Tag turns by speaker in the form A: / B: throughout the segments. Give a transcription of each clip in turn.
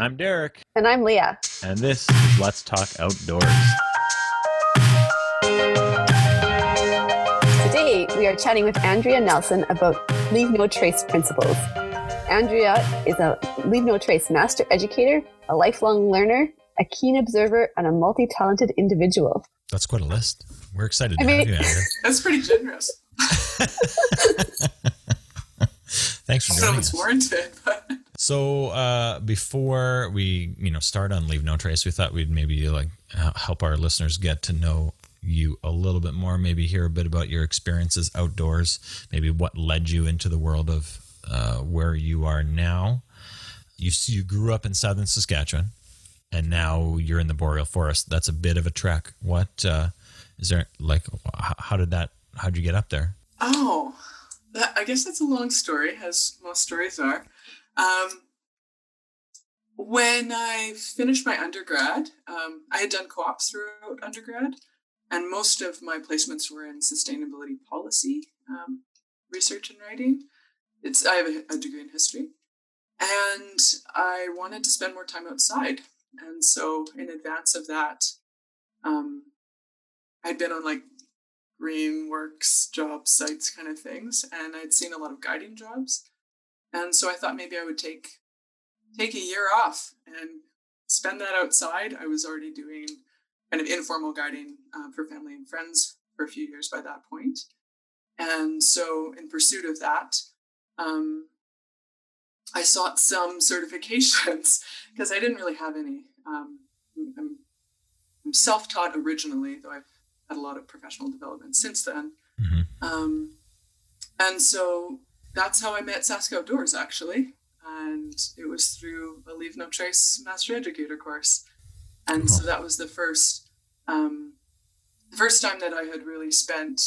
A: I'm Derek.
B: And I'm Leah.
A: And this is Let's Talk Outdoors.
B: Today, we are chatting with Andrea Nelson about Leave No Trace principles. Andrea is a Leave No Trace master educator, a lifelong learner, a keen observer, and a multi talented individual.
C: That's quite a list. We're excited to I mean, have you, Andrea.
D: That's pretty generous.
C: Thanks for joining
D: us. warranted. But.
C: So uh, before we, you know, start on Leave No Trace, we thought we'd maybe like help our listeners get to know you a little bit more. Maybe hear a bit about your experiences outdoors. Maybe what led you into the world of uh, where you are now. You you grew up in southern Saskatchewan, and now you're in the boreal forest. That's a bit of a trek. What uh, is there like? How did that? How did you get up there?
D: Oh, that, I guess that's a long story, as most stories are. Um, when I finished my undergrad, um, I had done co ops throughout undergrad, and most of my placements were in sustainability policy um, research and writing. It's I have a, a, degree in history, and I wanted to spend more time outside. And so, in advance of that, um, I'd been on like green works job sites kind of things and i'd seen a lot of guiding jobs and so i thought maybe i would take take a year off and spend that outside i was already doing kind of informal guiding uh, for family and friends for a few years by that point. and so in pursuit of that um, i sought some certifications because i didn't really have any um, I'm, I'm self-taught originally though i've had a lot of professional development since then. Mm-hmm. Um, and so that's how I met Sask Outdoors, actually. And it was through a Leave No Trace Master Educator course. And so that was the first, um, the first time that I had really spent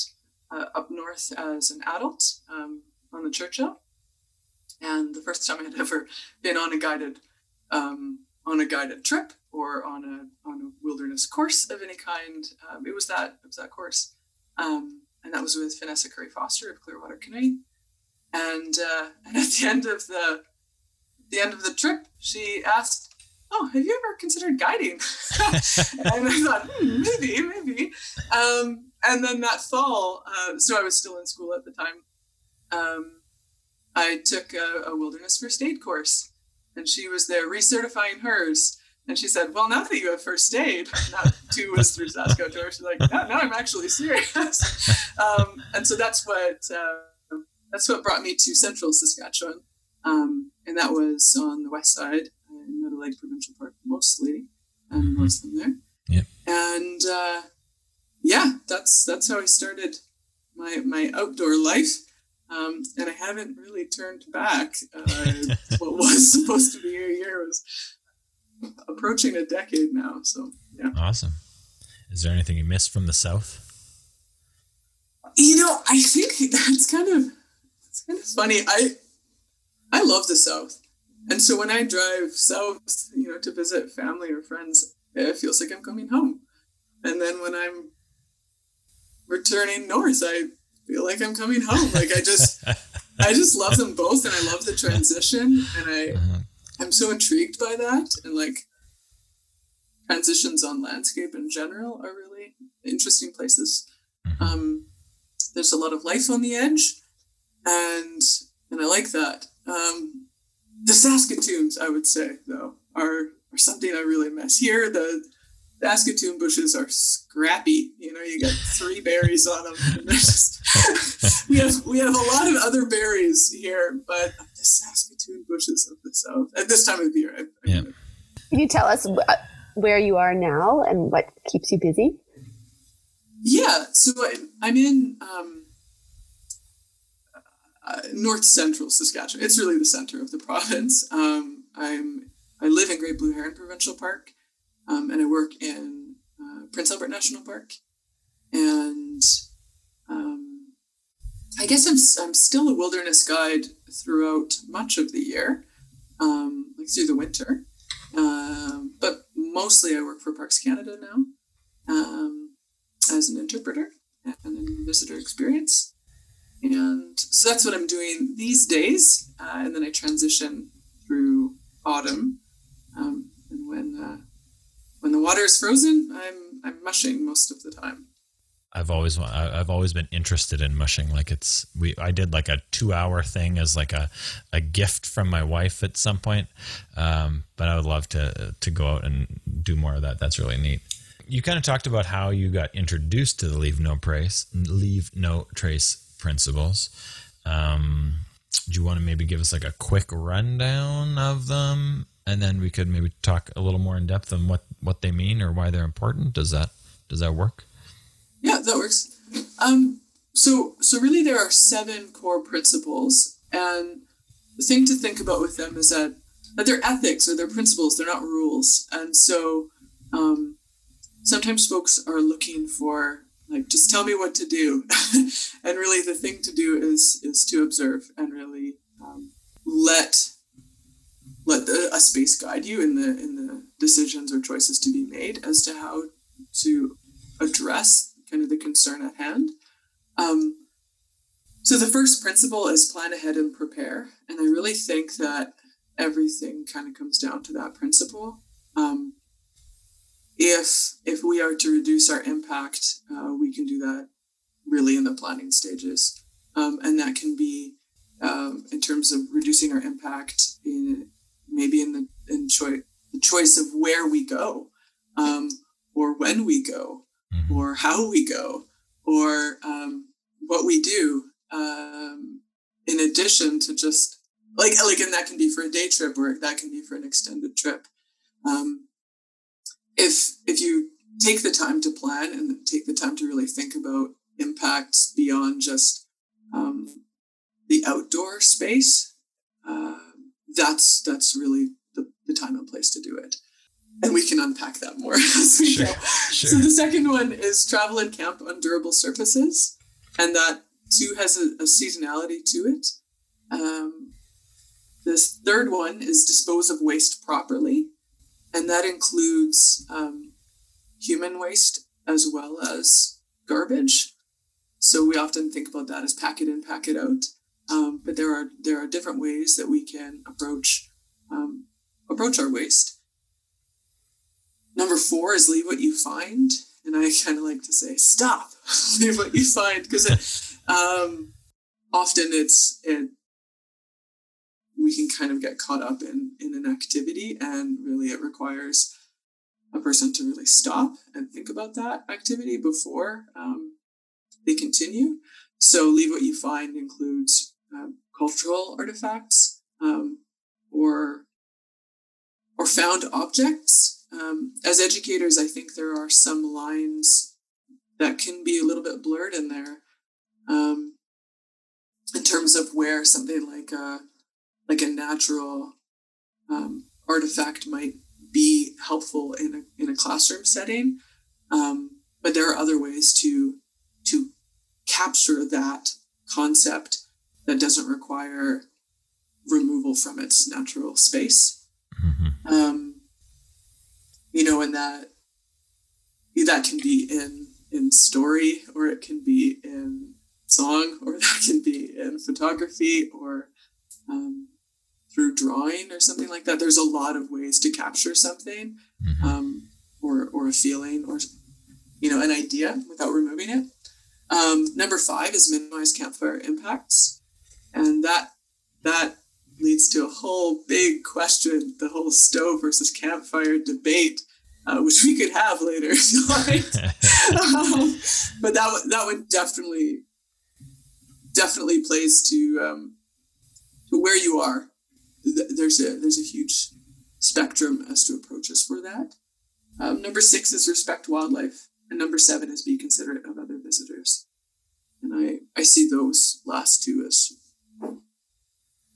D: uh, up north as an adult um, on the Churchill. And the first time I had ever been on a guided um, on a guided trip or on a on a wilderness course of any kind. Um, it was that it was that course, um, and that was with Vanessa Curry Foster of Clearwater Canoeing. And uh, and at the end of the the end of the trip, she asked, "Oh, have you ever considered guiding?" and I thought, hmm, maybe, maybe. Um, and then that fall, uh, so I was still in school at the time. Um, I took a, a wilderness first aid course and she was there recertifying hers. And she said, "Well, now that you have first aid, not two was through Sask Outdoors, she's like, no, now I'm actually serious." um, and so that's what uh, that's what brought me to Central Saskatchewan, um, and that was on the west side in Meadow Lake Provincial Park, mostly, and mm-hmm. most of them there.
C: Yeah.
D: And uh, yeah, that's that's how I started my my outdoor life. Um, and I haven't really turned back. Uh, what was supposed to be a year was approaching a decade now. So yeah.
C: Awesome. Is there anything you missed from the South?
D: You know, I think that's kind of it's kind of funny. I I love the South, and so when I drive south, you know, to visit family or friends, it feels like I'm coming home. And then when I'm returning north, I feel like I'm coming home. Like I just, I just love them both, and I love the transition, and I, uh-huh. I'm so intrigued by that, and like transitions on landscape in general are really interesting places. Mm-hmm. Um, there's a lot of life on the edge, and and I like that. Um, the Saskatoons, I would say, though, are are something I really miss. Here, the Saskatoon bushes are scrappy. You know, you get three berries on them. Just, we have we have a lot of other berries here, but the Saskatoon bushes of the south at this time of year. I,
C: yeah.
B: Can you tell us where you are now and what keeps you busy?
D: Yeah, so I'm in um, uh, north central Saskatchewan. It's really the center of the province. Um, I'm I live in Great Blue Heron Provincial Park um, and I work in uh, Prince Albert National Park. And um, I guess I'm, I'm still a wilderness guide throughout much of the year, um, like through the winter. Um, but mostly I work for Parks Canada now um, as an interpreter and in visitor experience. And so that's what I'm doing these days. Uh, and then I transition through autumn Um, and when uh, when the water is frozen, I'm I'm mushing most of the time.
C: I've always I've always been interested in mushing. Like it's we I did like a two hour thing as like a, a gift from my wife at some point. Um, but I would love to to go out and do more of that. That's really neat. You kind of talked about how you got introduced to the leave no trace leave no trace principles. Um, do you want to maybe give us like a quick rundown of them, and then we could maybe talk a little more in depth on what what they mean or why they're important? Does that does that work?
D: Yeah, that works. Um, so, so really, there are seven core principles, and the thing to think about with them is that that they're ethics or they're principles. They're not rules, and so um, sometimes folks are looking for like just tell me what to do, and really the thing to do is is to observe and really um, let let the, a space guide you in the in the decisions or choices to be made as to how to address kind of the concern at hand. Um, so the first principle is plan ahead and prepare, and I really think that everything kind of comes down to that principle. Um, if if we are to reduce our impact, uh, we can do that really in the planning stages, um, and that can be um, in terms of reducing our impact in maybe in the in choi- the choice of where we go um, or when we go mm-hmm. or how we go or um, what we do um, in addition to just like like and that can be for a day trip or that can be for an extended trip um, if if you take the time to plan and take the time to really think about impacts beyond just um, the outdoor space uh, that's that's really the, the time and place to do it and we can unpack that more as we sure, go. Sure. So the second one is travel and camp on durable surfaces, and that too has a, a seasonality to it. Um, this third one is dispose of waste properly, and that includes um, human waste as well as garbage. So we often think about that as pack it in, pack it out. Um, but there are there are different ways that we can approach um, approach our waste. Number four is leave what you find. And I kind of like to say, stop, leave what you find. Because um, often it's, it, we can kind of get caught up in, in an activity and really it requires a person to really stop and think about that activity before um, they continue. So leave what you find includes um, cultural artifacts um, or or found objects um, as educators, I think there are some lines that can be a little bit blurred in there um, in terms of where something like a like a natural um, artifact might be helpful in a, in a classroom setting. Um, but there are other ways to to capture that concept that doesn't require removal from its natural space. Mm-hmm. Um, you know, and that that can be in in story or it can be in song or that can be in photography or um, through drawing or something like that. There's a lot of ways to capture something mm-hmm. um, or or a feeling or you know an idea without removing it. Um, number five is minimize campfire impacts, and that that leads to a whole big question the whole stove versus campfire debate, uh, which we could have later like. um, but that, that would definitely, definitely plays to, um, to where you are. There's a, there's a huge spectrum as to approaches for that. Um, number six is respect wildlife. And number seven is be considerate of other visitors. And I, I see those last two as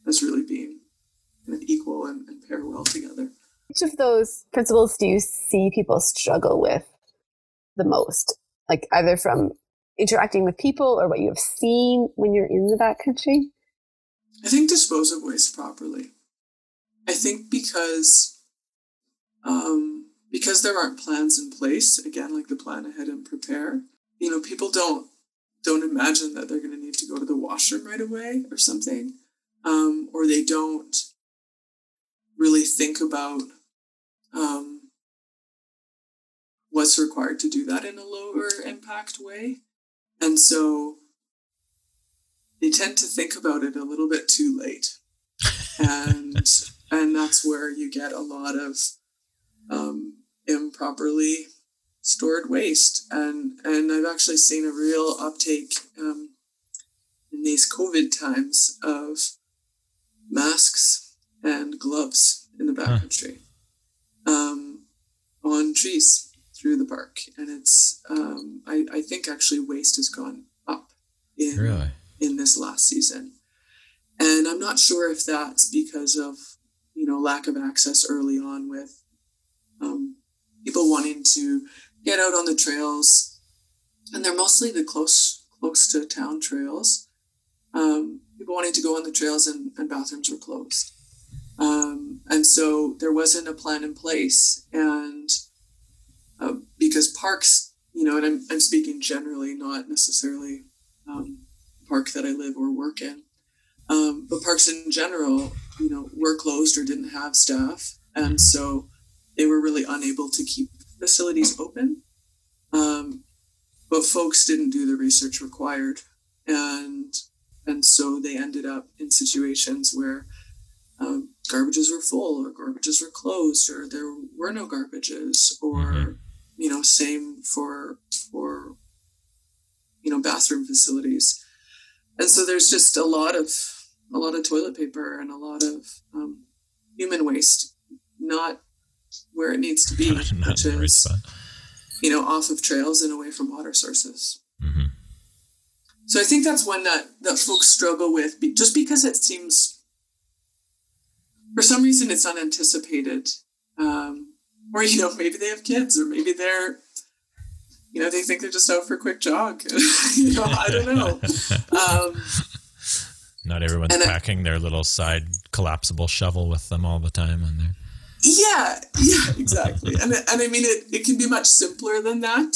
D: as really being kind of equal and, and pair well together.
B: Which of those principles do you see people struggle with the most? Like either from interacting with people or what you have seen when you're in the backcountry?
D: I think dispose of waste properly. I think because um, because there aren't plans in place, again, like the plan ahead and prepare, you know, people don't don't imagine that they're going to need to go to the washroom right away or something um, or they don't really think about um, was required to do that in a lower impact way. And so they tend to think about it a little bit too late. And and that's where you get a lot of um, improperly stored waste. And and I've actually seen a real uptake um, in these COVID times of masks and gloves in the backcountry huh. um, on trees through the park. And it's um, I, I think actually waste has gone up in
C: really?
D: in this last season. And I'm not sure if that's because of you know lack of access early on with um, people wanting to get out on the trails, and they're mostly the close close to town trails. Um, people wanting to go on the trails and, and bathrooms were closed, um, and so there wasn't a plan in place. And uh, because parks, you know, and I'm I'm speaking generally, not necessarily um, park that I live or work in, um, but parks in general, you know, were closed or didn't have staff, and so they were really unable to keep facilities open. Um, but folks didn't do the research required, and and so they ended up in situations where um, garbages were full, or garbages were closed, or there were no garbages, or mm-hmm. you know, same for for you know bathroom facilities, and so there's just a lot of a lot of toilet paper and a lot of um, human waste, not where it needs to be, which is you know off of trails and away from water sources. Mm-hmm. So I think that's one that that folks struggle with, just because it seems, for some reason, it's unanticipated, um, or you know maybe they have kids, or maybe they're you know they think they're just out for a quick jog. you know I don't know. Um,
C: Not everyone's packing their little side collapsible shovel with them all the time on there.
D: Yeah, yeah, exactly. and and I mean, it, it can be much simpler than that.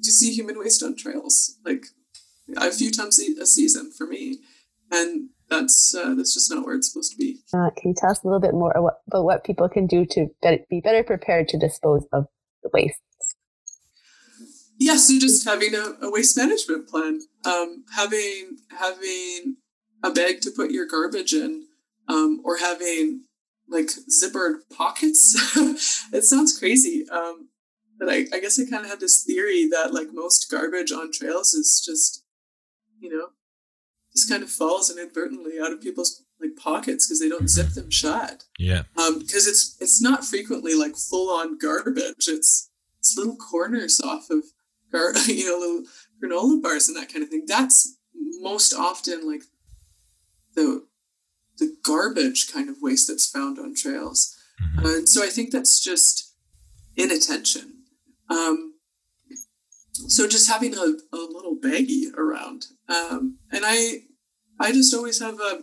D: You see human waste on trails like a few times a season for me, and that's uh, that's just not where it's supposed to be.
B: Uh, can you tell us a little bit more about what people can do to be better prepared to dispose of the waste?
D: Yeah, so just having a, a waste management plan, um, having having a bag to put your garbage in, um, or having like zippered pockets. it sounds crazy. Um, but I, I guess I kind of have this theory that like most garbage on trails is just, you know, just kind of falls inadvertently out of people's like pockets because they don't zip them shut.
C: Yeah.
D: Um, because it's it's not frequently like full on garbage. It's it's little corners off of gar- you know little granola bars and that kind of thing. That's most often like the the garbage kind of waste that's found on trails. Mm-hmm. Uh, and so I think that's just inattention. Um, so just having a, a little baggie around. Um, and I, I just always have a,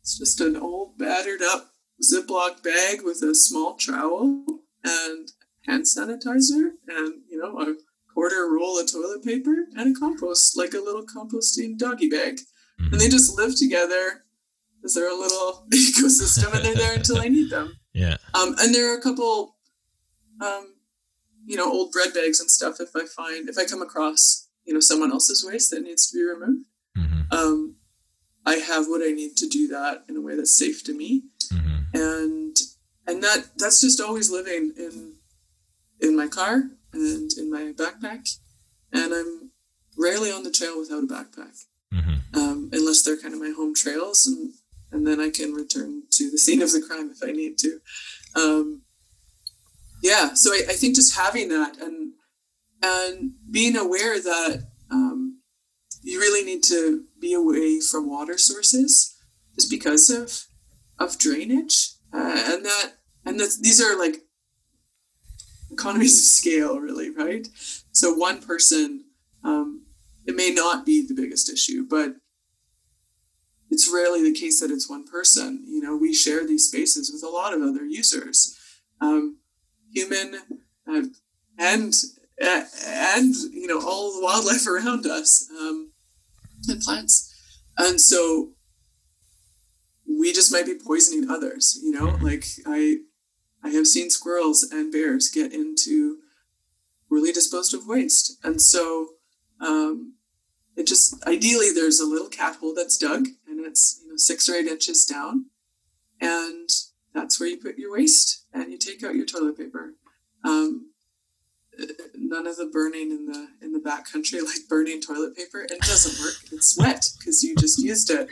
D: it's just an old battered up Ziploc bag with a small trowel and hand sanitizer and, you know, a quarter roll of toilet paper and a compost, like a little composting doggy bag. Mm-hmm. And they just live together is there a little ecosystem and they're there until I need them.
C: Yeah.
D: Um, and there are a couple, um, you know, old bread bags and stuff. If I find, if I come across, you know, someone else's waste that needs to be removed, mm-hmm. um, I have what I need to do that in a way that's safe to me. Mm-hmm. And, and that, that's just always living in, in my car and in my backpack. And I'm rarely on the trail without a backpack. Mm-hmm. Um, unless they're kind of my home trails and and then I can return to the scene of the crime if I need to. Um, yeah, so I, I, think just having that and and being aware that um, you really need to be away from water sources just because of of drainage uh, and that and that these are like economies of scale really right so one person um, it may not be the biggest issue but it's rarely the case that it's one person. You know, we share these spaces with a lot of other users, um, human uh, and uh, and you know all the wildlife around us um, and plants, and so we just might be poisoning others. You know, like I I have seen squirrels and bears get into really disposed of waste. And so um, it just ideally there's a little cat hole that's dug and it's you know six or eight inches down, and that's where you put your waste and you take out your toilet paper. Um, none of the burning in the in the back country like burning toilet paper. And it doesn't work. It's wet because you just used it.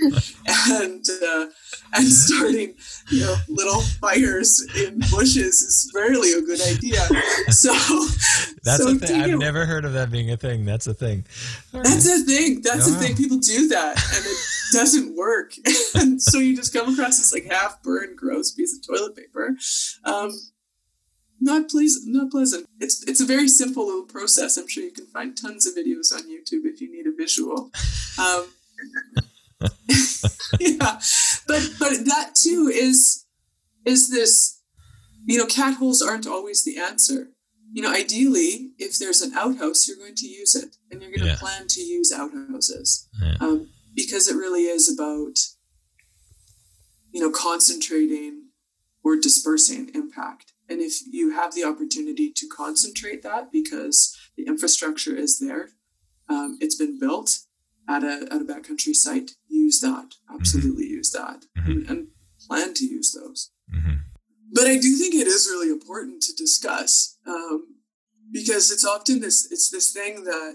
D: And uh, and starting you know little fires in bushes is rarely a good idea. So
C: that's
D: so
C: a thing. i've never heard of that being a thing. That's a thing.
D: That's a thing. That's a thing. People do that and it doesn't work. And so you just come across this like half burned gross piece of toilet paper. Um, not pleasant not pleasant. It's it's a very simple little process. I'm sure you can find tons of videos on youtube if you need a visual. Um, yeah. But but that too is is this you know cat holes aren't always the answer. You know ideally if there's an outhouse you're going to use it and you're going to
C: Yeah.
D: plan to use outhouses
C: Yeah.
D: um, because it really is about you know concentrating or dispersing impact and if you have the opportunity to concentrate that because the infrastructure is there um, it's been built at a, at a backcountry site use that absolutely use that and, and plan to use those
C: Mhm.
D: but I do think it is really important to discuss um, because it's often this it's this thing that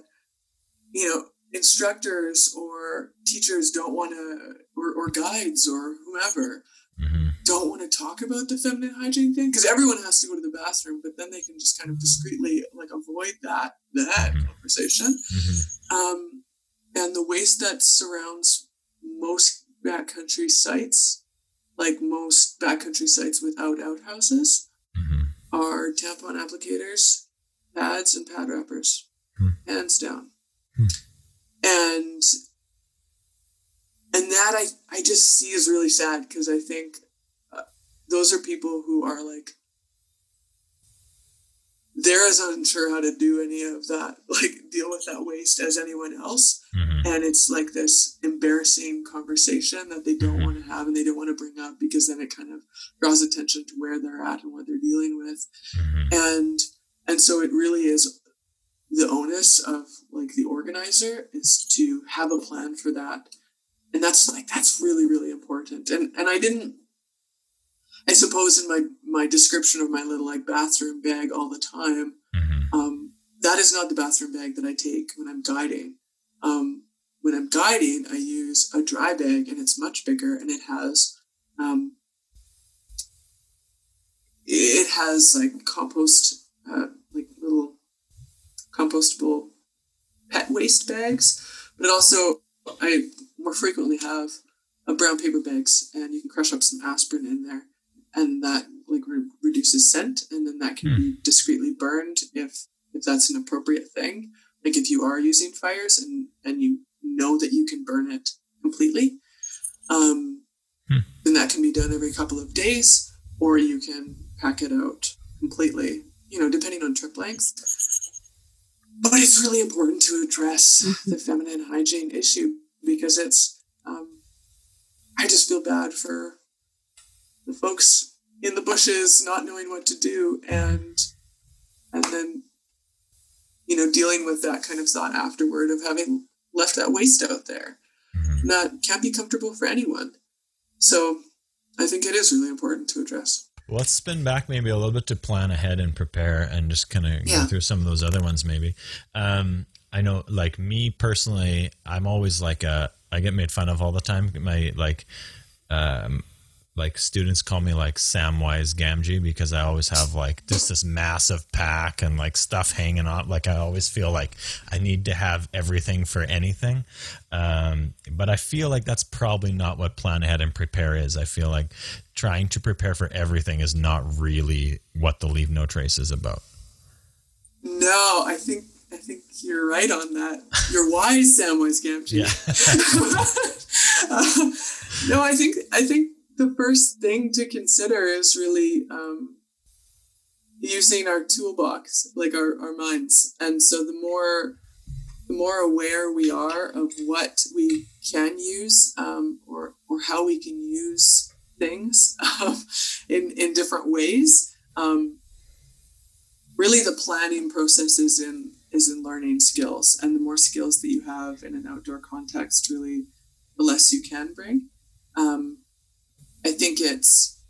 D: you know instructors or teachers don't want to or, or guides or whomever. Don't want to talk about the feminine hygiene thing because everyone has to go to the bathroom but then they can just kind of discreetly like avoid that that
C: Mhm.
D: conversation
C: Mhm.
D: um, and the waste that surrounds most backcountry sites, like most backcountry sites without outhouses,
C: Mhm.
D: are tampon applicators, pads, and pad wrappers,
C: Hmm.
D: hands down.
C: Hmm.
D: And and that I I just see is really sad because I think those are people who are like they're as unsure how to do any of that, like deal with that waste as anyone else.
C: Mhm.
D: And it's like this embarrassing conversation that they don't
C: Mhm.
D: want to have and they don't want to bring up because then it kind of draws attention to where they're at and what they're dealing with.
C: Mhm.
D: And and so it really is the onus of like the organizer is to have a plan for that. And that's like that's really, really important. And and I didn't I suppose in my my description of my little like bathroom bag all the time,
C: Mhm.
D: um, that is not the bathroom bag that I take when I'm guiding. Um, when I'm guiding, I use a dry bag and it's much bigger and it has um, it has like compost uh, like little compostable pet waste bags, but it also I more frequently have uh, brown paper bags and you can crush up some aspirin in there and that like re- reduces scent and then that can be discreetly burned if if that's an appropriate thing. Like if you are using fires and and you know that you can burn it completely um
C: Hmm.
D: then that can be done every couple of days or you can pack it out completely you know depending on trip length but it's really important to address the feminine hygiene issue because it's um, i just feel bad for the folks in the bushes not knowing what to do and and then you know dealing with that kind of thought afterward of having left that waste out there
C: Mhm.
D: that can't be comfortable for anyone so i think it is really important to address
C: Let's spin back maybe a little bit to plan ahead and prepare and just kind of
D: Yeah.
C: go through some of those other ones maybe. Um, I know like me personally, I'm always like a, I get made fun of all the time. My like, um, like students call me like Samwise Gamgee because I always have like just this massive pack and like stuff hanging on. Like I always feel like I need to have everything for anything. Um, but I feel like that's probably not what plan ahead and prepare is. I feel like trying to prepare for everything is not really what the leave no trace is about.
D: no i think i think you're right on that you're wise samwise gamgee
C: Yeah.
D: Uh, no, I think I think the first thing to consider is really um, using our toolbox, like our, our minds. And so the more the more aware we are of what we can use um, or or how we can use things um, in in different ways, um, really the planning process is in is in learning skills, and the more skills that you have in an outdoor context, really, the less you can bring. Um, I think it's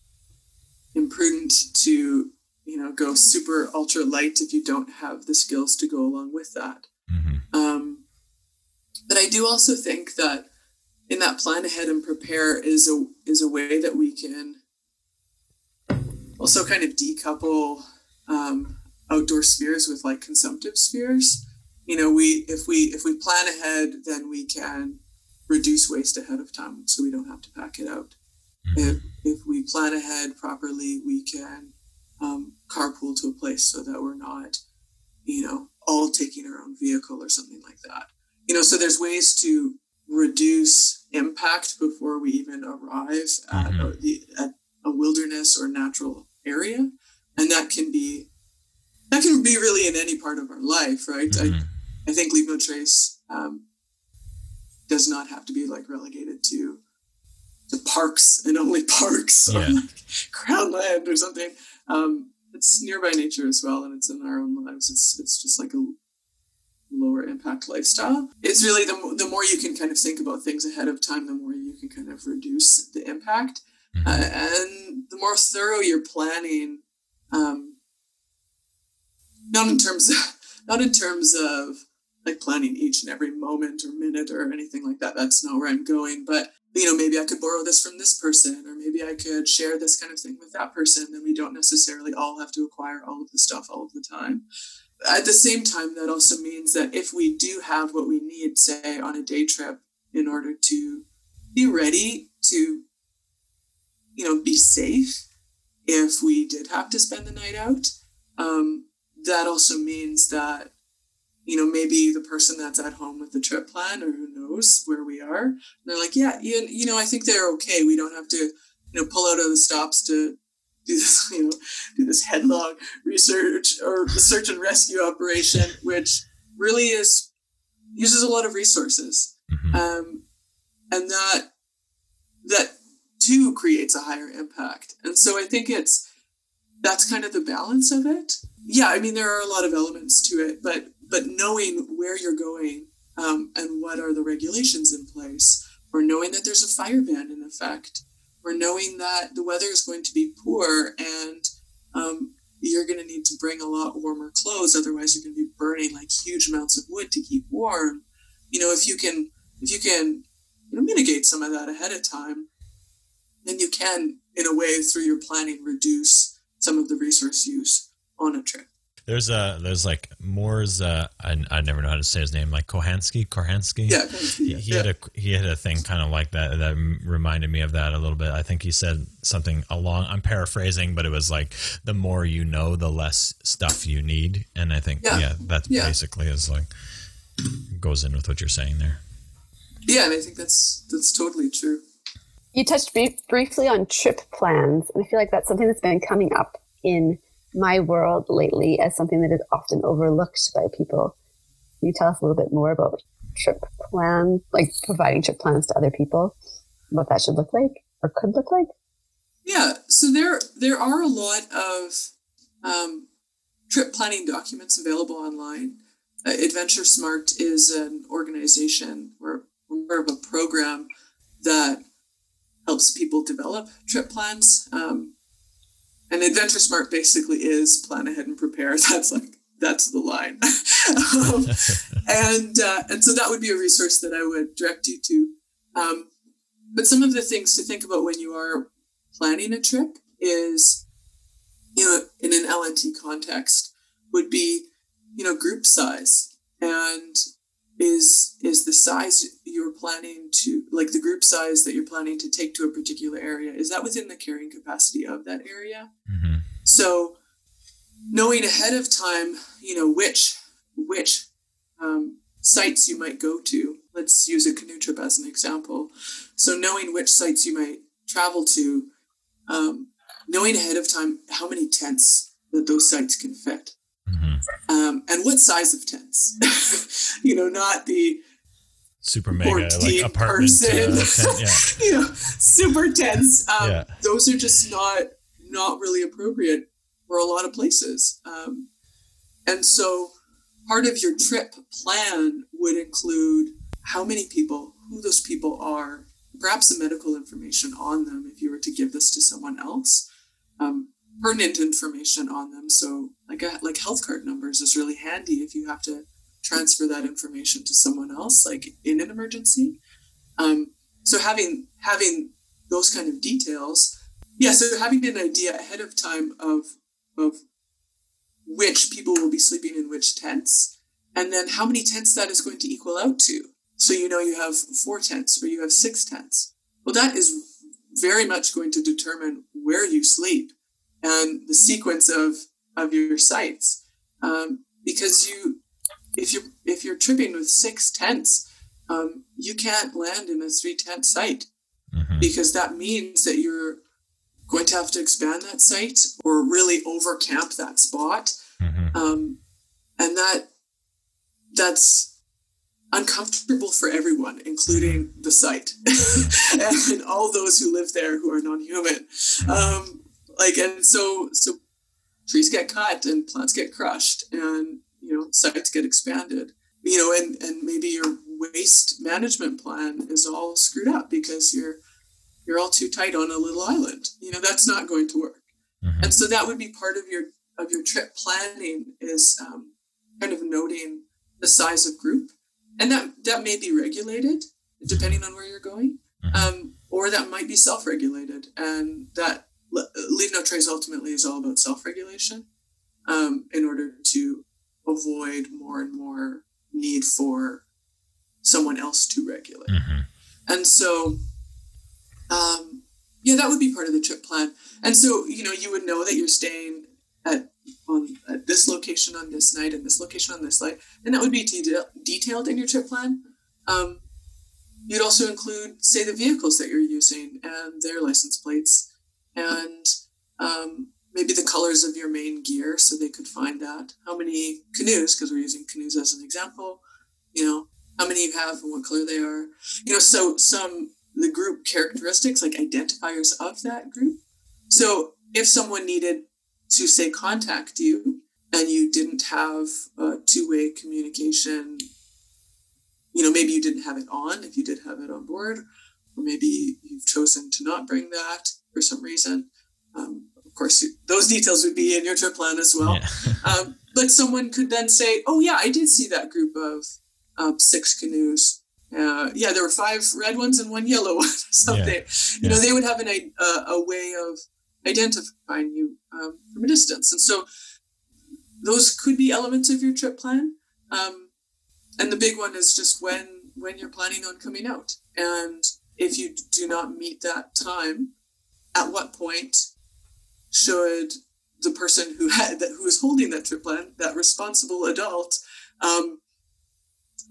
D: imprudent to you know go super ultra light if you don't have the skills to go along with that. Mm-hmm. Um, but I do also think that in that plan ahead and prepare is a is a way that we can also kind of decouple um, outdoor spheres with like consumptive spheres. You know, we if we if we plan ahead, then we can reduce waste ahead of time, so we don't have to pack it out. Mm-hmm. If if we plan ahead properly, we can um, carpool to a place so that we're not, you know, all taking our own vehicle or something like that. You know, so there's ways to reduce impact before we even arrive at, mm-hmm. the, at a wilderness or natural area, and that can be that can be really in any part of our life, right? Mm-hmm. I, I think leave no trace um, does not have to be like relegated to the parks and only parks yeah. or like crown land or something. Um, it's nearby nature as well, and it's in our own lives. It's it's just like a lower impact lifestyle. It's really the the more you can kind of think about things ahead of time, the more you can kind of reduce the impact, mm-hmm. uh, and the more thorough you're planning. Um, not in terms of not in terms of like planning each and every moment or minute or anything like that. That's not where I'm going. But you know, maybe I could borrow this from this person, or maybe I could share this kind of thing with that person. Then we don't necessarily all have to acquire all of the stuff all of the time. At the same time, that also means that if we do have what we need, say on a day trip, in order to be ready to, you know, be safe if we did have to spend the night out, um, that also means that you know maybe the person that's at home with the trip plan or who knows where we are and they're like yeah you, you know i think they're okay. We don't have to you know pull out of the stops to do this you know do this headlong research or search and rescue operation which really is uses a lot of resources. Mm-hmm. um, and that that too creates a higher impact. And so i think it's that's kind of the balance of it. Yeah, I mean there are a lot of elements to it, but but knowing where you're going um, and what are the regulations in place, or knowing that there's a fire ban in effect, or knowing that the weather is going to be poor and um, you're going to need to bring a lot warmer clothes, otherwise you're going to be burning like huge amounts of wood to keep warm. You know, if you can if you can you know mitigate some of that ahead of time, then you can, in a way, through your planning, reduce some of the resource use on a trip.
C: There's a there's like Moore's uh I, I never know how to say his name like Kohansky Kohansky?
D: Yeah,
C: he, he yeah. had a he had a thing kind of like that that reminded me of that a little bit. I think he said something along I'm paraphrasing but it was like the more you know the less stuff you need. And I think yeah, yeah that yeah. basically is like goes in with what you're saying there.
D: Yeah and I think that's that's totally true.
B: You touched briefly on trip plans and I feel like that's something that's been coming up in my world lately as something that is often overlooked by people. Can you tell us a little bit more about trip plans, like providing trip plans to other people, what that should look like or could look like?
D: Yeah, so there there are a lot of um, trip planning documents available online. Uh, Adventure Smart is an organization or more of a program that helps people develop trip plans. Um, and Adventure Smart basically is plan ahead and prepare. That's like that's the line. um, and uh, and so that would be a resource that I would direct you to. Um, but some of the things to think about when you are planning a trip is, you know, in an LNT context, would be, you know, group size and is is the size you're planning to like the group size that you're planning to take to a particular area is that within the carrying capacity of that area? Mm-hmm. so knowing ahead of time you know which which um, sites you might go to let's use a canoe trip as an example. So knowing which sites you might travel to um, knowing ahead of time how many tents that those sites can fit Mm-hmm. Um, and what size of tents? you know, not the
C: super mega like apartment uh, tent,
D: yeah. you know, super tents. Um, yeah. Those are just not not really appropriate for a lot of places. Um, And so part of your trip plan would include how many people, who those people are, perhaps the medical information on them if you were to give this to someone else, um, pertinent information on them. So like a, like health card numbers is really handy if you have to transfer that information to someone else, like in an emergency. Um, so having having those kind of details, yeah. So having an idea ahead of time of of which people will be sleeping in which tents, and then how many tents that is going to equal out to. So you know you have four tents or you have six tents. Well, that is very much going to determine where you sleep and the sequence of of your sites, um, because you if you if you're tripping with six tents, um, you can't land in a three tent site mm-hmm. because that means that you're going to have to expand that site or really over camp that spot. Mm-hmm. Um, and that that's uncomfortable for everyone, including mm-hmm. the site and all those who live there who are non-human. Mm-hmm. Um, like, and so, so trees get cut and plants get crushed and, you know, sites get expanded, you know, and, and maybe your waste management plan is all screwed up because you're, you're all too tight on a little island. You know, that's not going to work. Mm-hmm. And so that would be part of your of your trip planning is um, kind of noting the size of group, and that that may be regulated depending on where you're going, mm-hmm. um, or that might be self-regulated, and that leave no trace ultimately is all about self-regulation um, in order to avoid more and more need for someone else to regulate. Mm-hmm. And so um, yeah, that would be part of the trip plan. And so, you know, you would know that you're staying at on at this location on this night and this location on this night, and that would be de- detailed in your trip plan. Um, you'd also include, say, the vehicles that you're using and their license plates, and um, maybe the colors of your main gear, so they could find that. How many canoes, because we're using canoes as an example. You know, how many you have and what color they are. You know, so some the group characteristics, like identifiers of that group. So if someone needed to say contact you and you didn't have a two-way communication, you know, maybe you didn't have it on if you did have it on board, or maybe you've chosen to not bring that for some reason. Um, of course, those details would be in your trip plan as well. Yeah. um, but someone could then say, "Oh yeah, I did see that group of um, six canoes uh, yeah, there were five red ones and one yellow one something. Yeah. You know, they would have an, a, a way of identifying you um, from a distance. And so those could be elements of your trip plan. Um, and the big one is just when when you're planning on coming out. And if you do not meet that time, at what point should the person who had that who is holding that trip plan, that responsible adult, um,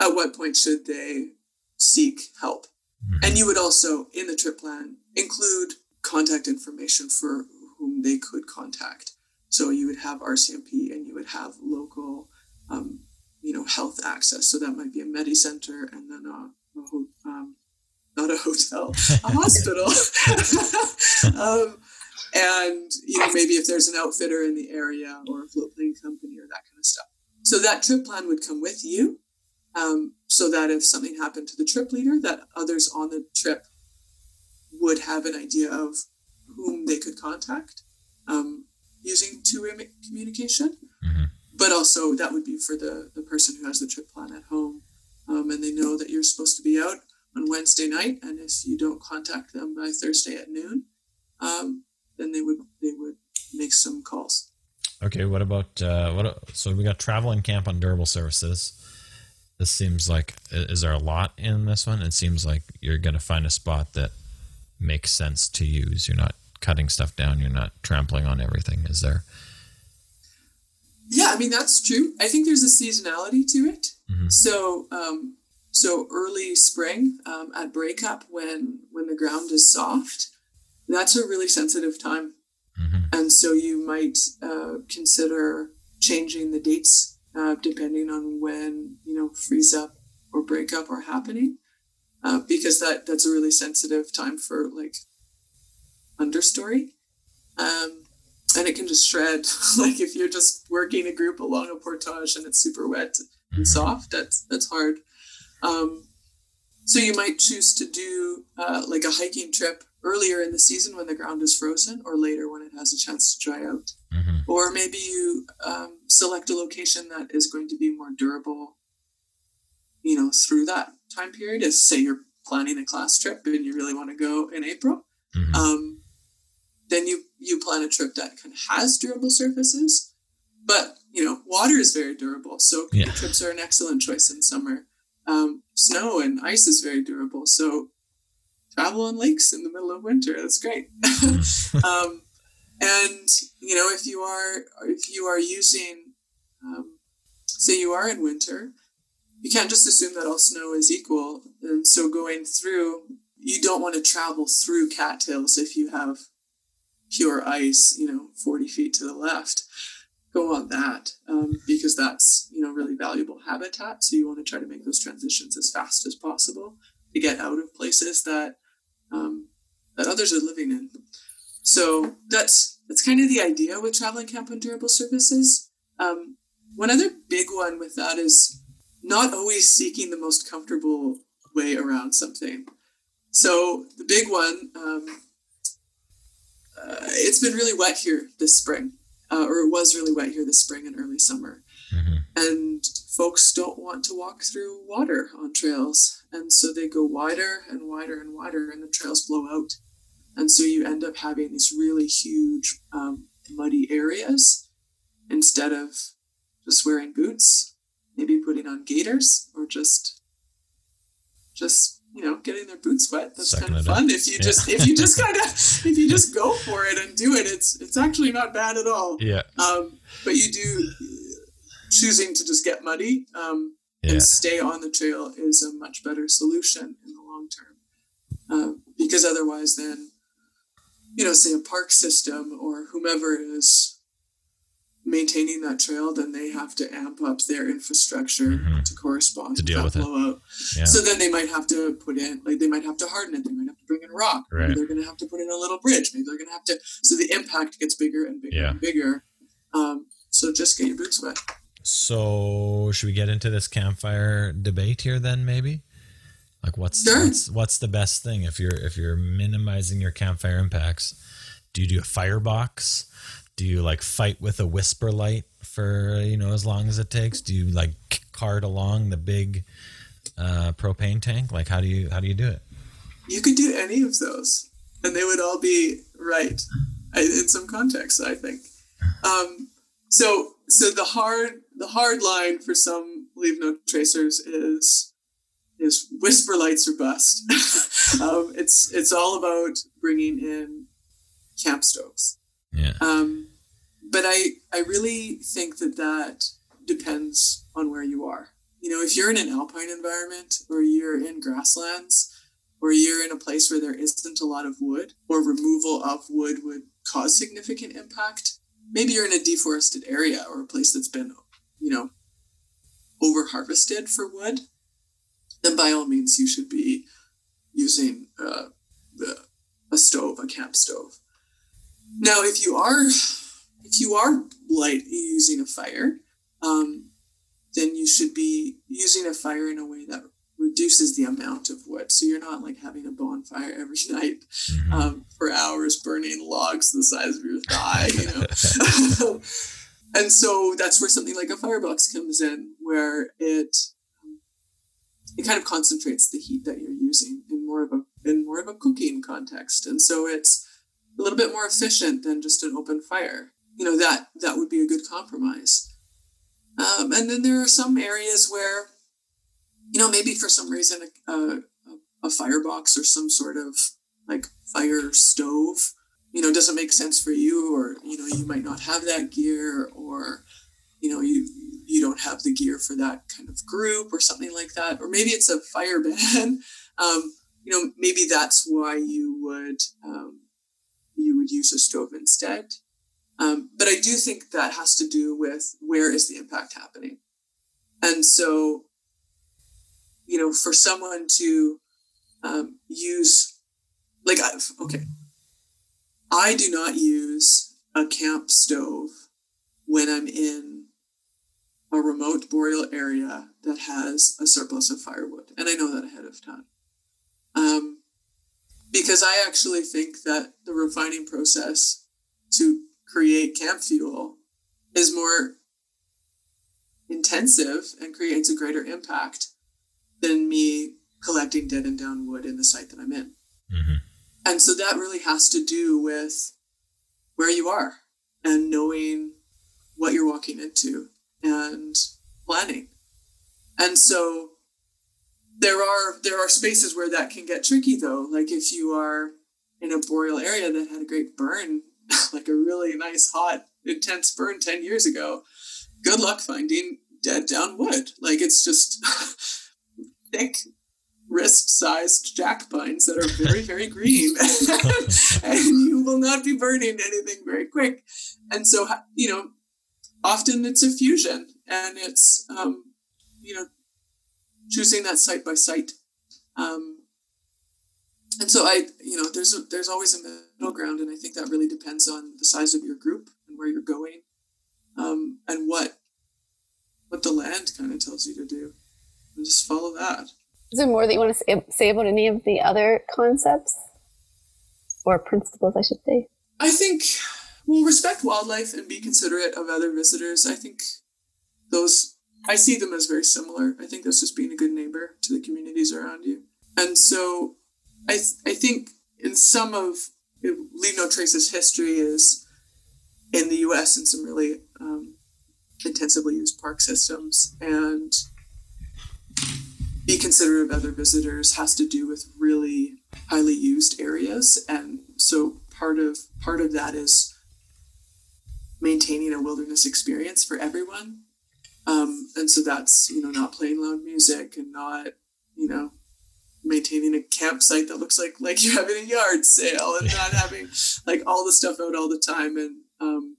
D: at what point should they seek help. Mm-hmm. And you would also, in the trip plan, include contact information for whom they could contact. So you would have RCMP and you would have local, um, you know, health access. So that might be a Medi Center and then a, a um, not a hotel, a hospital. um, and you know maybe if there's an outfitter in the area or a float plane company or that kind of stuff. So that trip plan would come with you, um, so that if something happened to the trip leader, that others on the trip would have an idea of whom they could contact um, using two-way communication. Mm-hmm. But also that would be for the, the person who has the trip plan at home. Um, and they know that you're supposed to be out on Wednesday night. And if you don't contact them by Thursday at noon, um, then they would they would make some calls.
C: Okay, what about uh, what? So we got travel and camp on durable surfaces. This seems like is there a lot in this one? It seems like you're going to find a spot that makes sense to use. You're not cutting stuff down. You're not trampling on everything. Is there?
D: Yeah, I mean that's true. I think there's a seasonality to it. Mm-hmm. So, um, so early spring um, at breakup when when the ground is soft, that's a really sensitive time, mm-hmm. and so you might uh, consider changing the dates uh, depending on when you know freeze up or breakup are happening, uh, because that that's a really sensitive time for like understory. Um, and it can just shred. like if you're just working a group along a portage and it's super wet and
C: Mhm.
D: soft, that's that's hard. Um, so you might choose to do uh, like a hiking trip earlier in the season when the ground is frozen, or later when it has a chance to dry out.
C: Mhm.
D: Or maybe you um, select a location that is going to be more durable, you know, through that time period. As say you're planning a class trip and you really want to go in April,
C: Mhm.
D: um, then you you plan a trip that kind of has durable surfaces. But you know, water is very durable, so
C: Yeah.
D: trips are an excellent choice in summer. Um, snow and ice is very durable, so travel on lakes in the middle of winter. That's great. um, and you know, if you are if you are using, um, say you are in winter, you can't just assume that all snow is equal. And so going through, you don't want to travel through cattails if you have pure ice, you know, 40 feet to the left. Go on that um, because that's, you know, really valuable habitat. So you want to try to make those transitions as fast as possible to get out of places that um, that others are living in. So that's that's kind of the idea with traveling camp on durable surfaces. Um, one other big one with that is not always seeking the most comfortable way around something. So the big one, um, uh, it's been really wet here this spring, uh, or it was really wet here this spring and early summer,
C: Mhm.
D: and folks don't want to walk through water on trails, and so they go wider and wider and wider, and the trails blow out, and so you end up having these really huge um, muddy areas instead of just wearing boots, maybe putting on gaiters or just just you know getting their boots wet. That's
C: Sucking
D: kind of
C: up.
D: fun if you
C: Yeah.
D: just if you just kind of if you just go for it and do it. It's it's actually not bad at all.
C: Yeah.
D: Um, but you do choosing to just get muddy um,
C: Yeah.
D: and stay on the trail is a much better solution in the long term uh, because otherwise then you know say a park system or whomever is maintaining that trail then they have to amp up their infrastructure
C: Mhm.
D: to correspond
C: To deal with it.
D: blowout.
C: Yeah.
D: so then they might have to put in like they might have to harden it they might have to bring in rock
C: Right.
D: maybe they're going to have to put in a little bridge maybe they're going to have to so the impact gets bigger and bigger
C: Yeah.
D: and bigger um, so just get your boots wet
C: So should we get into this campfire debate here then maybe? Like what's
D: Sure.
C: what's what's the best thing if you're if you're minimizing your campfire impacts? Do you do a firebox? Do you like fight with a WhisperLite for you know as long as it takes? Do you like cart along the big uh, propane tank? Like how do you how do you do it?
D: you could do any of those and they would all be right in some contexts i think um, so so the hard the hard line for some leave no tracers is is WhisperLites or bust um, it's it's all about bringing in camp stoves
C: Yeah.
D: um, but I, I really think that that depends on where you are. You know, if you're in an alpine environment or you're in grasslands or you're in a place where there isn't a lot of wood or removal of wood would cause significant impact, maybe you're in a deforested area or a place that's been, you know, over harvested for wood, then by all means you should be using uh, a stove, a camp stove. Now, if you are if you are light using a fire, um, then you should be using a fire in a way that reduces the amount of wood. So you're not like having a bonfire every night
C: Mhm.
D: um, for hours, burning logs the size of your thigh. You know, and so that's where something like a firebox comes in, where it um, it kind of concentrates the heat that you're using in more of a in more of a cooking context, and so it's a little bit more efficient than just an open fire. You know that that would be a good compromise. Um, and then there are some areas where, you know, maybe for some reason a, a, a firebox or some sort of like fire stove, you know, doesn't make sense for you, or you know, you might not have that gear, or you know, you you don't have the gear for that kind of group or something like that, or maybe it's a fire ban. Um, you know, maybe that's why you would um, you would use a stove instead. Um, but I do think that has to do with where is the impact happening, and so you know, for someone to um, use like I've okay, I do not use a camp stove when I'm in a remote boreal area that has a surplus of firewood. And I know that ahead of time. Um, because I actually think that the refining process to create camp fuel is more intensive and creates a greater impact than me collecting dead and down wood in the site that I'm in. Mm-hmm. And so that really has to do with where you are and knowing what you're walking into and planning. And so there are there are spaces where that can get tricky though. Like if you are in a boreal area that had a great burn, like a really nice hot intense burn 10 years ago, good luck finding dead down wood. Like it's just thick wrist-sized jack pines that are very very green. And you will not be burning anything very quick. And so you know often it's a fusion and it's um, you know choosing that site by site. Um, and so i you know there's a, there's always a middle ground and i think that really depends on the size of your group and where you're going um, and what what the land kind of tells you to do. And just follow that.
B: Is there more that you want to say about any of the other concepts? Or principles i should say?
D: I think well respect wildlife and be considerate of other visitors. I think those i see them as very similar. I think that's just being a good neighbor to the communities around you. And so i, th- I think in some of leave no traces history is in the us in some really um, intensively used park systems and be considerate of other visitors has to do with really highly used areas and so part of part of that is maintaining a wilderness experience for everyone. Um, and so that's, you know, not playing loud music and not, you know, maintaining a campsite that looks like like you're having a yard sale and not having like all the stuff out all the time and um,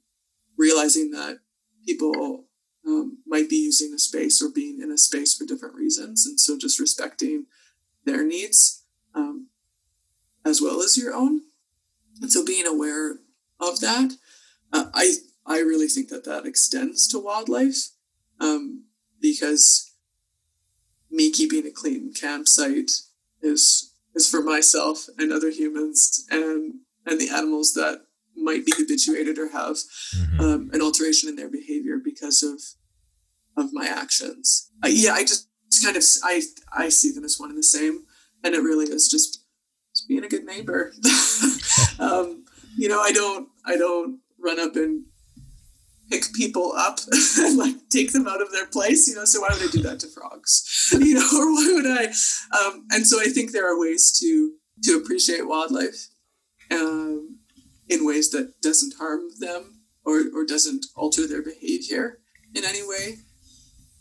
D: realizing that people um, might be using a space or being in a space for different reasons and so just respecting their needs um, as well as your own. And so being aware of that uh, I I really think that that extends to wildlife um, because me keeping a clean campsite is is for myself and other humans and and the animals that might be habituated or have mm-hmm. um, an alteration in their behavior because of of my actions. Uh, yeah, I just kind of I I see them as one and the same, and it really is just, just being a good neighbor. um, you know, I don't I don't run up and pick people up and like take them out of their place you know? So why would i do that to frogs? You know or why would i? Um, and so i think there are ways to to appreciate wildlife um, in ways that doesn't harm them or or doesn't alter their behavior in any way.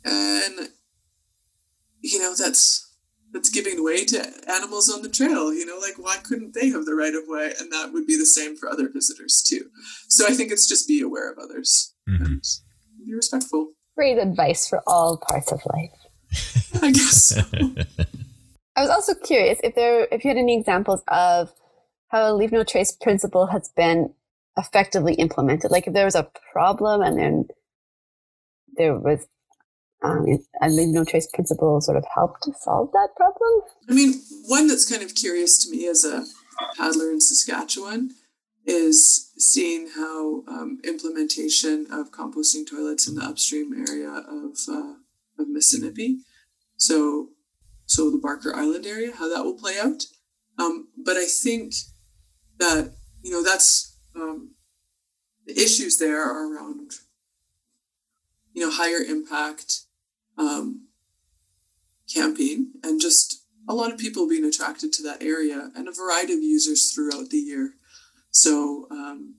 D: And you know that's that's giving way to animals on the trail. You know, like why couldn't they have the right of way? And that would be the same for other visitors too. So I think it's just be aware of others mm-hmm. and be respectful.
B: Great advice for all parts of life.
D: I guess. So.
B: I was also curious if there if you had any examples of how a leave no trace principle has been effectively implemented. Like if there was a problem and then there was um, and leave no trace principle sort of helped to solve that problem?
D: I mean, one that's kind of curious to me as a paddler in Saskatchewan is seeing how um, implementation of composting toilets in the upstream area of uh, of Missinippi, so so the Barker Island area, how that will play out. Um, but I think that you know that's um, the issues there are around you know higher impact um, camping and just a lot of people being attracted to that area and a variety of users throughout the year. So um,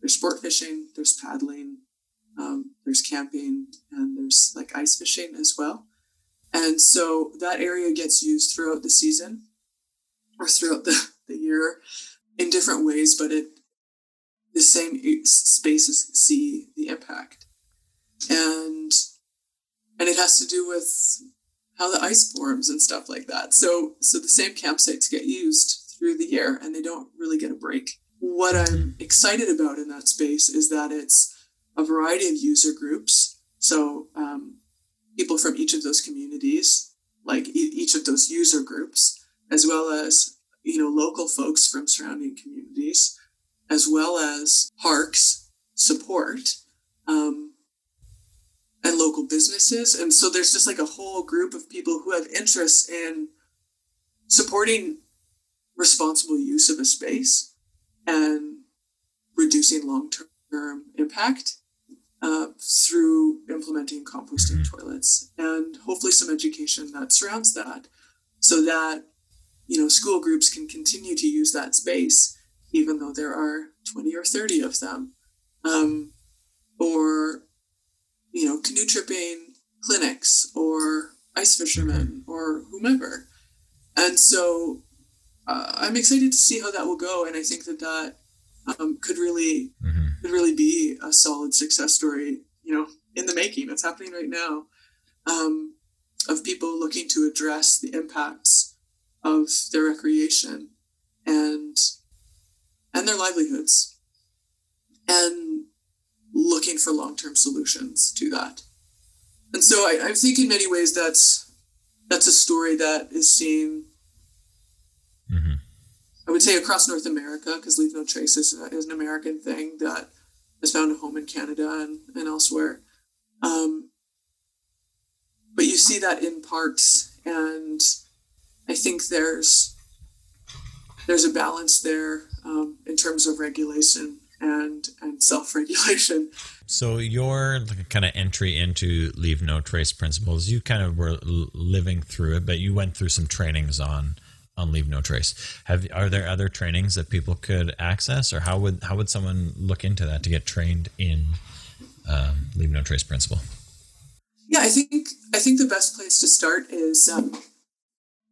D: there's sport fishing, there's paddling, um, there's camping, and there's like ice fishing as well. And so that area gets used throughout the season or throughout the, the year in different ways, but it the same spaces see the impact. And and it has to do with how the ice forms and stuff like that. So so the same campsites get used through the year and they don't really get a break what I'm excited about in that space is that it's a variety of user groups. So um, people from each of those communities, like e- each of those user groups, as well as you know local folks from surrounding communities, as well as parks support um, and local businesses. And so there's just like a whole group of people who have interests in supporting responsible use of a space and reducing long term impact uh, through implementing composting toilets and hopefully some education that surrounds that so that you know school groups can continue to use that space even though there are 20 or 30 of them um, or you know canoe tripping clinics or ice fishermen or whomever and so uh, I'm excited to see how that will go, and I think that that um, could really mm-hmm. could really be a solid success story. You know, in the making. It's happening right now. Um, of people looking to address the impacts of their recreation and and their livelihoods, and looking for long term solutions to that. And so I, I think in many ways that's that's a story that is seen Mm-hmm. I would say across North America, because Leave No Trace is, uh, is, an American thing that has found a home in Canada and, and elsewhere. Um, but you see that in parks, and I think there's there's a balance there um, in terms of regulation and and self regulation.
C: So your kind of entry into Leave No Trace principles, you kind of were living through it, but you went through some trainings on on Leave No Trace. Have are there other trainings that people could access, or how would how would someone look into that to get trained in um, Leave No Trace principle?
D: Yeah, I think I think the best place to start is um,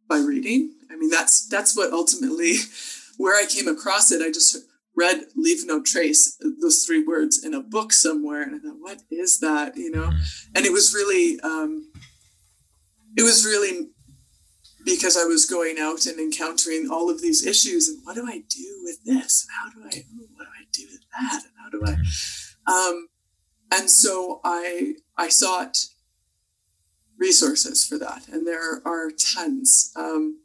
D: by reading. I mean, that's that's what ultimately where I came across it. I just read "Leave No Trace," those three words in a book somewhere, and I thought, "What is that?" You know, mm-hmm. and it was really. Um, it was really because I was going out and encountering all of these issues and what do I do with this and how do I ooh, what do I do with that and how do I um, and so I I sought resources for that and there are tons um,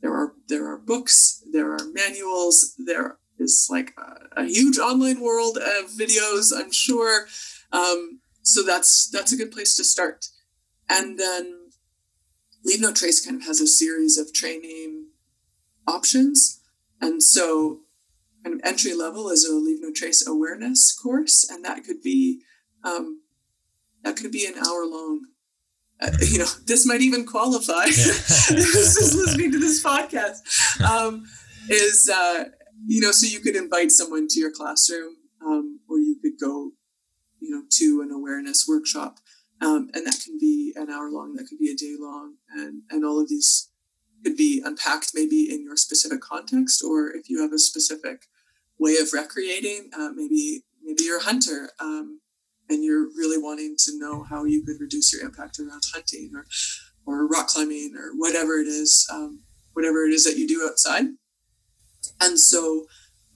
D: there are there are books there are manuals there is like a, a huge online world of videos I'm sure um, so that's that's a good place to start and then Leave No Trace kind of has a series of training options. And so, kind of entry level is a Leave No Trace awareness course, and that could be um, that could be an hour long. Uh, you know, this might even qualify. This is listening to this podcast. Um, is uh, you know, so you could invite someone to your classroom, um, or you could go, you know, to an awareness workshop um, and that can be an hour long, that could be a day long, and and all of these could be unpacked maybe in your specific context, or if you have a specific way of recreating, uh, maybe maybe you're a hunter um, and you're really wanting to know how you could reduce your impact around hunting or or rock climbing or whatever it is, um, whatever it is that you do outside. And so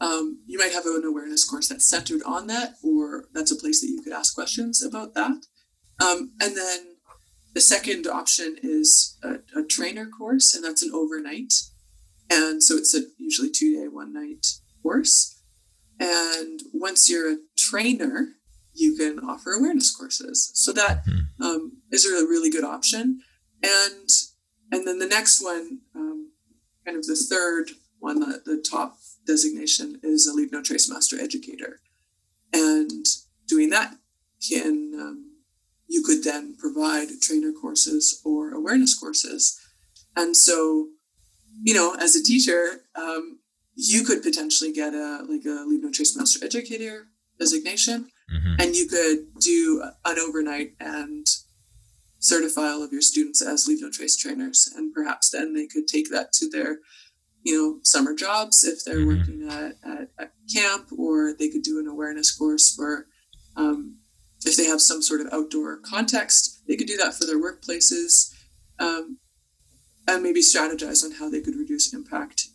D: um, you might have an awareness course that's centered on that, or that's a place that you could ask questions about that. Um, and then the second option is a, a, trainer course, and that's an overnight. And so it's a usually two day, one night course. And once you're a trainer, you can offer awareness courses. So that mm-hmm. um, is a really good option. And and then the next one, um, kind of the third one, the, the top designation is a Leave No Trace Master Educator. And doing that can um, you could then provide trainer courses or awareness courses. And so, you know, as a teacher, um, you could potentially get a like a Leave No Trace Master Educator designation, mm-hmm. and you could do an overnight and certify all of your students as Leave No Trace trainers, and perhaps then they could take that to their you know summer jobs if they're mm-hmm. working at, at, at, camp or they could do an awareness course for um, if they have some sort of outdoor context, they could do that for their workplaces um, and maybe strategize on how they could reduce impact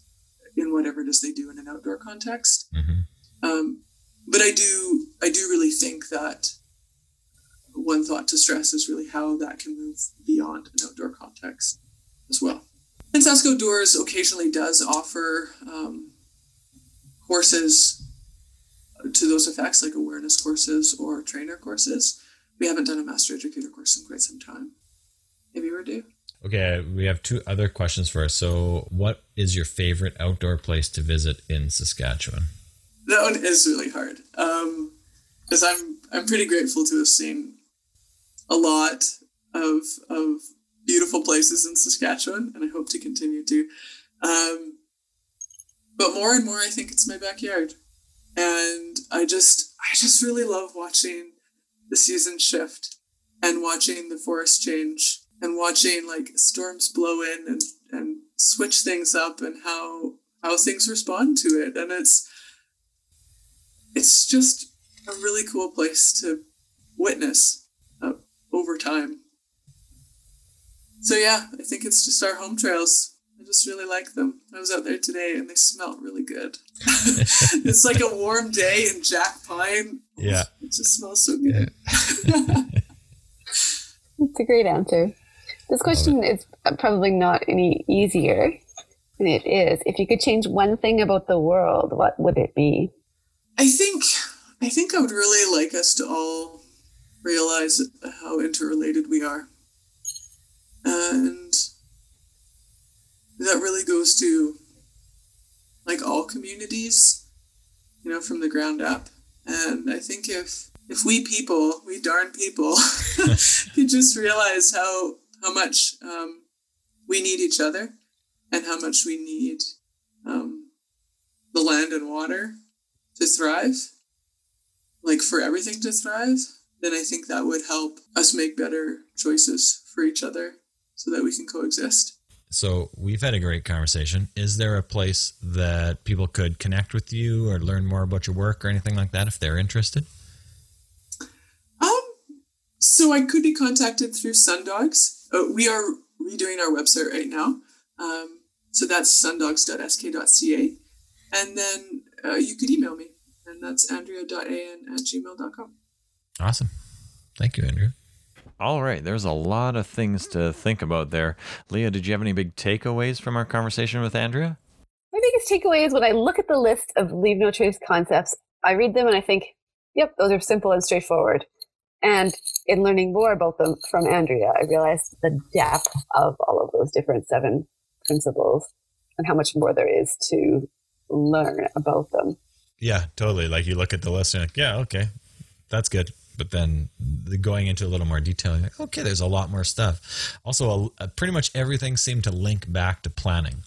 D: in whatever it is they do in an outdoor context.
C: Mm-hmm.
D: Um, but I do I do really think that one thought to stress is really how that can move beyond an outdoor context as well. And Sask Outdoors occasionally does offer um, courses to those effects, like awareness courses or trainer courses. We haven't done a master educator course in quite some time. Maybe we do.
C: Okay, we have two other questions for us. So, what is your favorite outdoor place to visit in Saskatchewan?
D: That one is really hard because um, I'm I'm pretty grateful to have seen a lot of of beautiful places in Saskatchewan, and I hope to continue to. Um, but more and more, I think it's my backyard, and I just I just really love watching the season shift and watching the forest change and watching like storms blow in and and switch things up and how how things respond to it, and it's it's just a really cool place to witness uh, over time. So yeah, I think it's just our home trails. I just really like them. I was out there today and they smell really good. it's like a warm day in Jack Pine.
C: Yeah.
D: It just smells so good.
B: That's a great answer. This question is probably not any easier than it is. If you could change one thing about the world, what would it be?
D: I think I think I would really like us to all realize how interrelated we are. And that really goes to like all communities, you know, from the ground up. And I think if if we people, we darn people, could just realize how how much um, we need each other and how much we need um, the land and water to thrive, like for everything to thrive, then I think that would help us make better choices for each other so that we can coexist.
C: So we've had a great conversation. Is there a place that people could connect with you or learn more about your work or anything like that if they're interested?
D: Um, so I could be contacted through Sundogs. Uh, we are redoing our website right now. Um, so that's sundogs.sk.ca. And then uh, you could email me, and that's andrea.an at gmail.com.
C: Awesome. Thank you, Andrew.
A: All right, there's a lot of things to think about there. Leah, did you have any big takeaways from our conversation with Andrea?
B: My biggest takeaway is when I look at the list of leave no trace concepts, I read them and I think, yep, those are simple and straightforward. And in learning more about them from Andrea, I realized the depth of all of those different seven principles and how much more there is to learn about them.
C: Yeah, totally. Like you look at the list and like, yeah, okay, that's good. But then the going into a little more detail, like, okay, there's a lot more stuff. Also, a, pretty much everything seemed to link back to planning.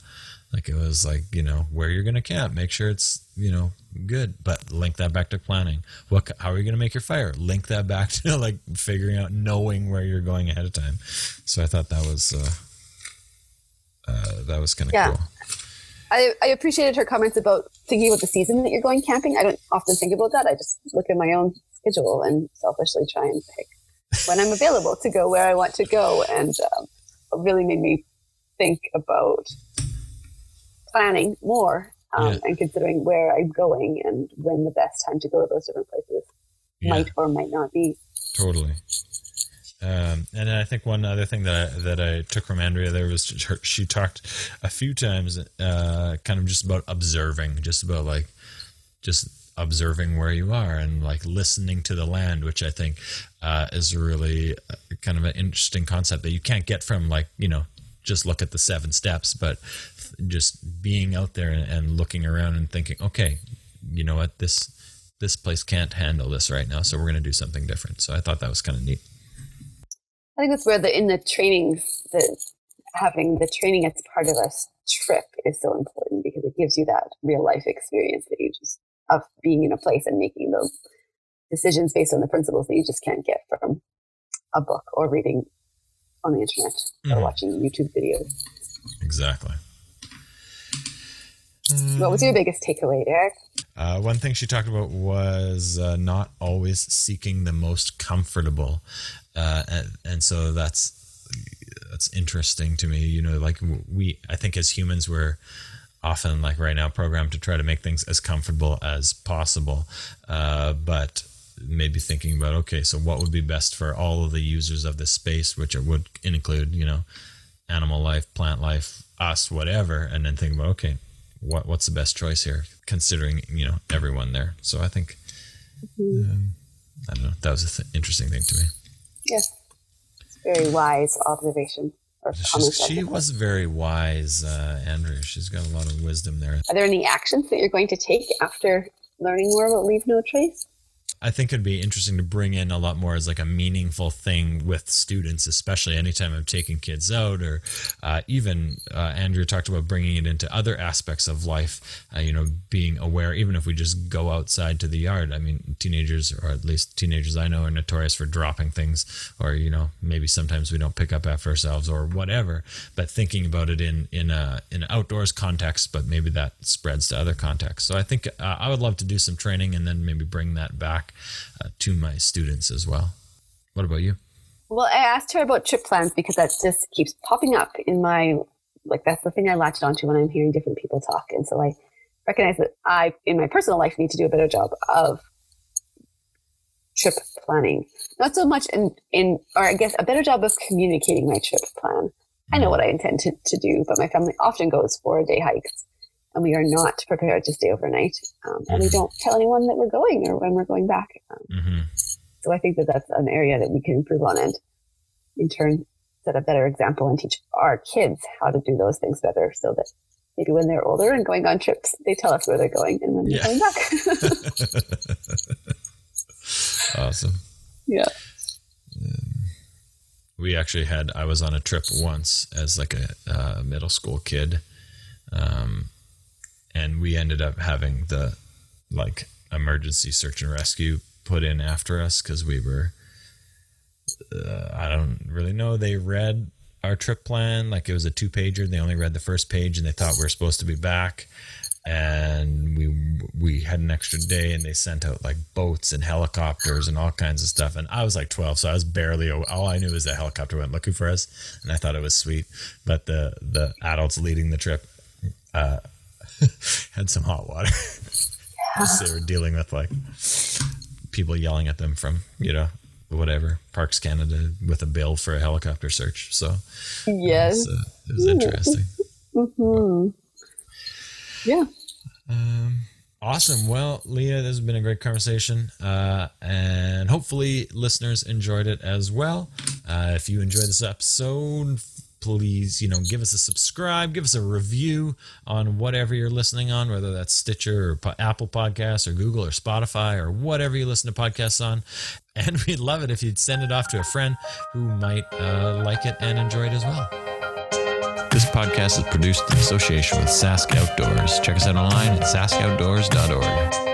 C: Like it was like, you know, where you're going to camp, make sure it's, you know, good, but link that back to planning. What, how are you going to make your fire? Link that back to like figuring out, knowing where you're going ahead of time. So I thought that was, uh, uh, that was kind of
B: Yeah.
C: cool.
B: I, I appreciated her comments about thinking about the season that you're going camping. I don't often think about that. I just look at my own schedule and selfishly try and pick when I'm available to go where I want to go. And um, it really made me think about planning more um,
C: Yeah.
B: and considering where I'm going and when the best time to go to those different places
C: Yeah.
B: might or might not be.
C: Totally. Um, and I think one other thing that I, that I took from Andrea there was her, she talked a few times, uh, kind of just about observing, just about like just observing where you are and like listening to the land, which I think uh, is really uh, kind of an interesting concept that you can't get from like you know just look at the seven steps, but just being out there and, and looking around and thinking, okay, you know what this this place can't handle this right now, so we're going to do something different. So I thought that was kind of neat.
B: I think that's where the in the trainings the having the training as part of a trip is so important because it gives you that real life experience that you just of being in a place and making those decisions based on the principles that you just can't get from a book or reading on the internet
C: Mhm.
B: or watching YouTube videos.
C: Exactly.
B: What was your biggest takeaway, Derek?
C: Uh, one thing she talked about was uh, not always seeking the most comfortable, uh, and, and so that's that's interesting to me. You know, like we, I think as humans, we're often like right now programmed to try to make things as comfortable as possible. Uh, but maybe thinking about okay so what would be best for all of the users of this space which it would include you know animal life plant life us whatever and then think about okay what what's the best choice here considering you know everyone there. So i think um, i don't know that was an th- interesting thing to me.
B: Yes. Very wise observation or comment.
C: She's, she was very wise uh, andrea she's got a lot of wisdom there
B: Are there any actions that you're going to take after learning more about Leave No Trace?
C: I think it'd be interesting to bring in a lot more as like a meaningful thing with students, especially anytime I'm taking kids out, or uh, even uh, Andrea talked about bringing it into other aspects of life. Uh, you know, being aware, even if we just go outside to the yard. I mean, teenagers, or at least teenagers I know, are notorious for dropping things, or you know, maybe sometimes we don't pick up after ourselves, or whatever. But thinking about it in in a in an outdoors context, but maybe that spreads to other contexts. So I think uh, I would love to do some training and then maybe bring that back uh, to my students as well. What about you?
B: Well, I asked her about trip plans because that just keeps popping up in my like that's the thing I latched onto when I'm hearing different people talk, and so I recognize that I, in my personal life, need to do a better job of trip planning. Not so much in in or I guess a better job of communicating my trip plan. I know what I intend to, to do, but my family often goes for day hikes, and we are not prepared to stay overnight, um, and we
C: Mhm.
B: don't tell anyone that we're going or when we're going back. Um,
C: hmm
B: so I think that that's an area that we can improve on and in turn set a better example and teach our kids how to do those things better so that maybe when they're older and going on trips, they tell us where they're going and when they're coming back.
C: awesome.
B: yeah.
C: We actually had. I was on a trip once as like a uh, middle school kid, um, and we ended up having the like emergency search and rescue put in after us because we were. Uh, I don't really know. They read our trip plan like it was a two pager. They only read the first page and they thought we were supposed to be back. and we we had an extra day and they sent out like boats and helicopters and all kinds of stuff and i was like 12 so i was barely all i knew was the helicopter went looking for us and i thought it was sweet but the the adults leading the trip uh had some hot water they were dealing with like people yelling at them from you know whatever parks canada with a bill for a helicopter search so
B: Yes.
C: it was, uh, it was interesting
B: hmm Yeah.
C: Um, awesome. Well, Leah, this has been a great conversation, uh, and hopefully listeners enjoyed it as well. Uh, if you enjoyed this episode, please, you know, give us a subscribe, give us a review on whatever you're listening on, whether that's Stitcher or Apple Podcasts or Google or Spotify or whatever you listen to podcasts on. And we'd love it if you'd send it off to a friend who might uh, like it and enjoy it as well.
A: This podcast is produced in association with Sask Outdoors. Check us out online at saskoutdoors.org.